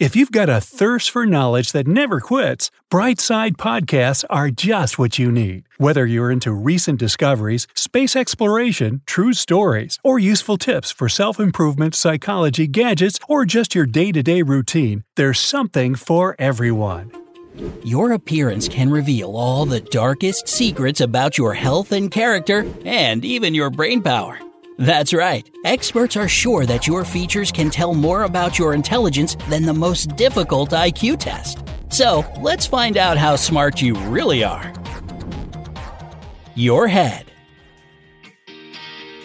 If you've got a thirst for knowledge that never quits, Brightside Podcasts are just what you need. Whether you're into recent discoveries, space exploration, true stories, or useful tips for self improvement, psychology, gadgets, or just your day to day routine, there's something for everyone. Your appearance can reveal all the darkest secrets about your health and character, and even your brain power. That's right. Experts are sure that your features can tell more about your intelligence than the most difficult IQ test. So, let's find out how smart you really are. Your head.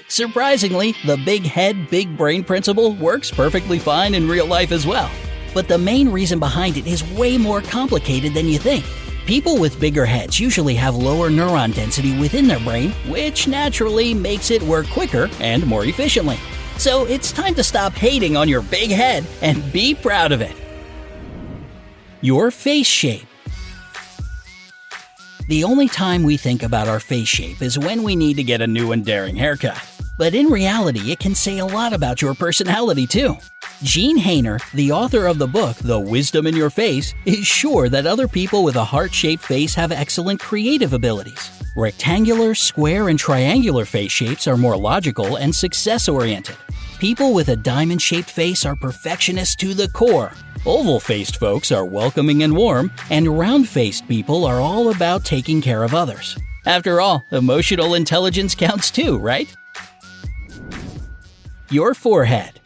Surprisingly, the big head, big brain principle works perfectly fine in real life as well. But the main reason behind it is way more complicated than you think. People with bigger heads usually have lower neuron density within their brain, which naturally makes it work quicker and more efficiently. So it's time to stop hating on your big head and be proud of it. Your face shape. The only time we think about our face shape is when we need to get a new and daring haircut. But in reality, it can say a lot about your personality too. Jean Haner, the author of the book The Wisdom in Your Face, is sure that other people with a heart shaped face have excellent creative abilities. Rectangular, square, and triangular face shapes are more logical and success oriented. People with a diamond shaped face are perfectionists to the core. Oval faced folks are welcoming and warm, and round faced people are all about taking care of others. After all, emotional intelligence counts too, right? Your forehead.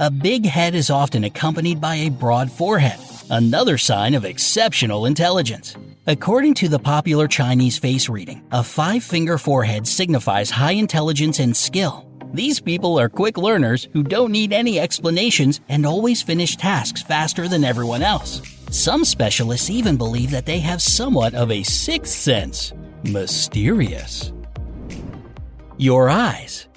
A big head is often accompanied by a broad forehead, another sign of exceptional intelligence. According to the popular Chinese face reading, a five finger forehead signifies high intelligence and skill. These people are quick learners who don't need any explanations and always finish tasks faster than everyone else. Some specialists even believe that they have somewhat of a sixth sense. Mysterious. Your eyes.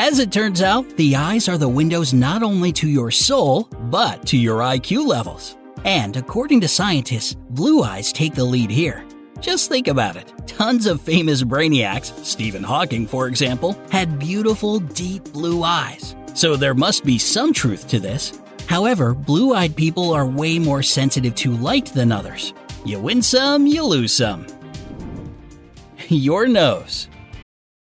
As it turns out, the eyes are the windows not only to your soul, but to your IQ levels. And according to scientists, blue eyes take the lead here. Just think about it. Tons of famous brainiacs, Stephen Hawking for example, had beautiful, deep blue eyes. So there must be some truth to this. However, blue eyed people are way more sensitive to light than others. You win some, you lose some. Your nose.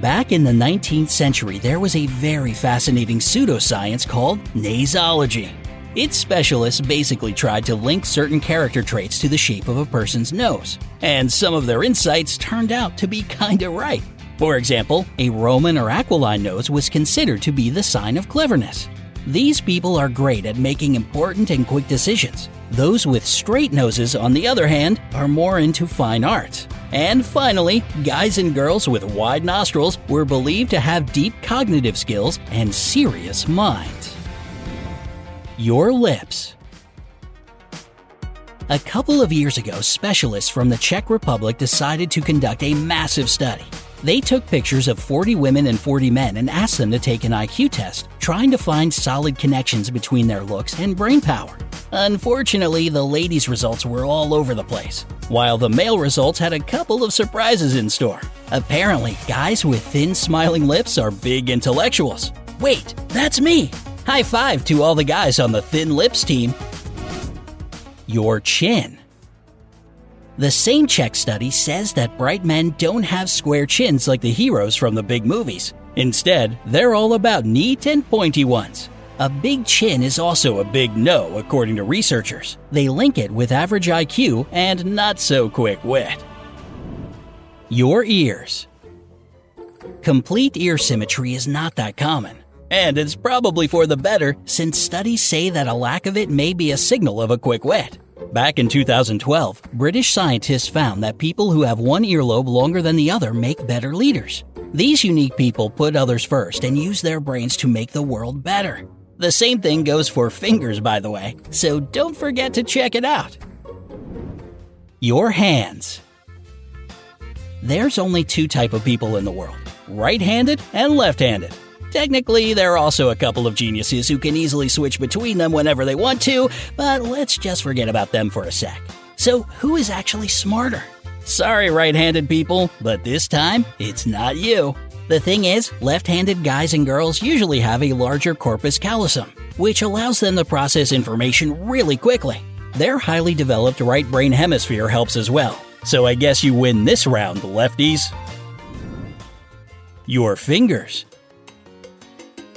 Back in the 19th century, there was a very fascinating pseudoscience called nasology. Its specialists basically tried to link certain character traits to the shape of a person's nose, and some of their insights turned out to be kinda right. For example, a Roman or aquiline nose was considered to be the sign of cleverness. These people are great at making important and quick decisions. Those with straight noses, on the other hand, are more into fine arts. And finally, guys and girls with wide nostrils were believed to have deep cognitive skills and serious minds. Your lips. A couple of years ago, specialists from the Czech Republic decided to conduct a massive study. They took pictures of 40 women and 40 men and asked them to take an IQ test, trying to find solid connections between their looks and brain power. Unfortunately, the ladies' results were all over the place, while the male results had a couple of surprises in store. Apparently, guys with thin, smiling lips are big intellectuals. Wait, that's me! High five to all the guys on the thin lips team. Your chin. The same Czech study says that bright men don't have square chins like the heroes from the big movies. Instead, they're all about neat and pointy ones. A big chin is also a big no, according to researchers. They link it with average IQ and not so quick wit. Your ears. Complete ear symmetry is not that common. And it's probably for the better, since studies say that a lack of it may be a signal of a quick wit. Back in 2012, British scientists found that people who have one earlobe longer than the other make better leaders. These unique people put others first and use their brains to make the world better. The same thing goes for fingers, by the way, so don't forget to check it out. Your hands. There's only two type of people in the world, right-handed and left-handed. Technically, there are also a couple of geniuses who can easily switch between them whenever they want to, but let's just forget about them for a sec. So, who is actually smarter? Sorry, right handed people, but this time, it's not you. The thing is, left handed guys and girls usually have a larger corpus callosum, which allows them to process information really quickly. Their highly developed right brain hemisphere helps as well. So I guess you win this round, lefties. Your fingers.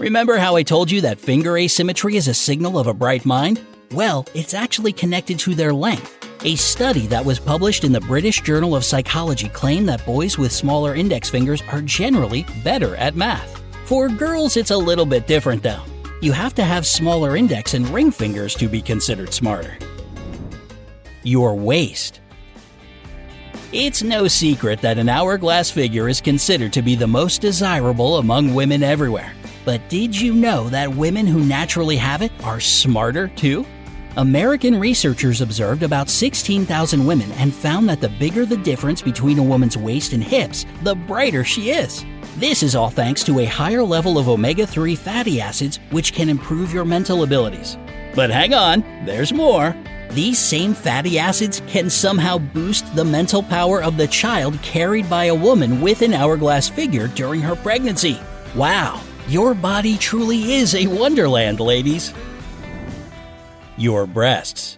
Remember how I told you that finger asymmetry is a signal of a bright mind? Well, it's actually connected to their length. A study that was published in the British Journal of Psychology claimed that boys with smaller index fingers are generally better at math. For girls, it's a little bit different though. You have to have smaller index and ring fingers to be considered smarter. Your waist. It's no secret that an hourglass figure is considered to be the most desirable among women everywhere. But did you know that women who naturally have it are smarter too? American researchers observed about 16,000 women and found that the bigger the difference between a woman's waist and hips, the brighter she is. This is all thanks to a higher level of omega 3 fatty acids, which can improve your mental abilities. But hang on, there's more. These same fatty acids can somehow boost the mental power of the child carried by a woman with an hourglass figure during her pregnancy. Wow, your body truly is a wonderland, ladies. Your breasts.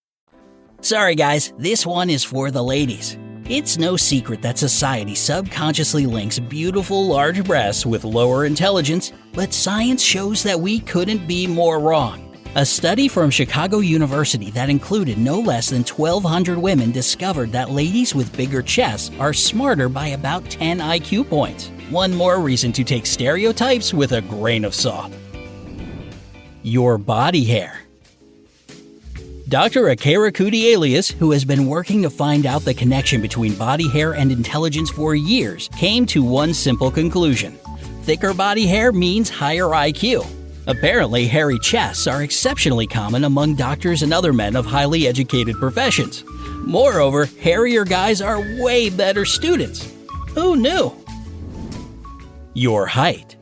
Sorry, guys, this one is for the ladies. It's no secret that society subconsciously links beautiful large breasts with lower intelligence, but science shows that we couldn't be more wrong. A study from Chicago University that included no less than 1,200 women discovered that ladies with bigger chests are smarter by about 10 IQ points. One more reason to take stereotypes with a grain of salt. Your body hair. Dr. Aikarakudy Alias, who has been working to find out the connection between body hair and intelligence for years, came to one simple conclusion. Thicker body hair means higher IQ. Apparently, hairy chests are exceptionally common among doctors and other men of highly educated professions. Moreover, hairier guys are way better students. Who knew? Your height.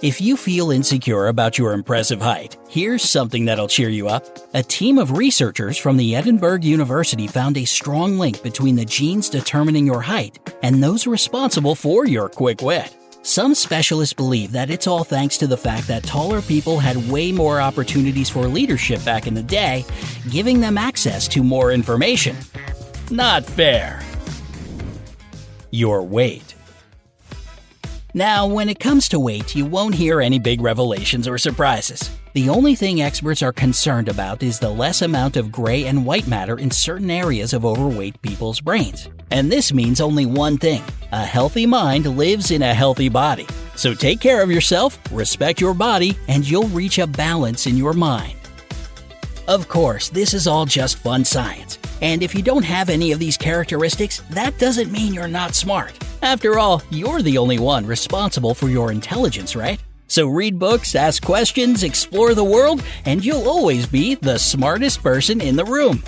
If you feel insecure about your impressive height, here's something that'll cheer you up. A team of researchers from the Edinburgh University found a strong link between the genes determining your height and those responsible for your quick wit. Some specialists believe that it's all thanks to the fact that taller people had way more opportunities for leadership back in the day, giving them access to more information. Not fair. Your weight. Now, when it comes to weight, you won't hear any big revelations or surprises. The only thing experts are concerned about is the less amount of gray and white matter in certain areas of overweight people's brains. And this means only one thing a healthy mind lives in a healthy body. So take care of yourself, respect your body, and you'll reach a balance in your mind. Of course, this is all just fun science. And if you don't have any of these characteristics, that doesn't mean you're not smart. After all, you're the only one responsible for your intelligence, right? So read books, ask questions, explore the world, and you'll always be the smartest person in the room.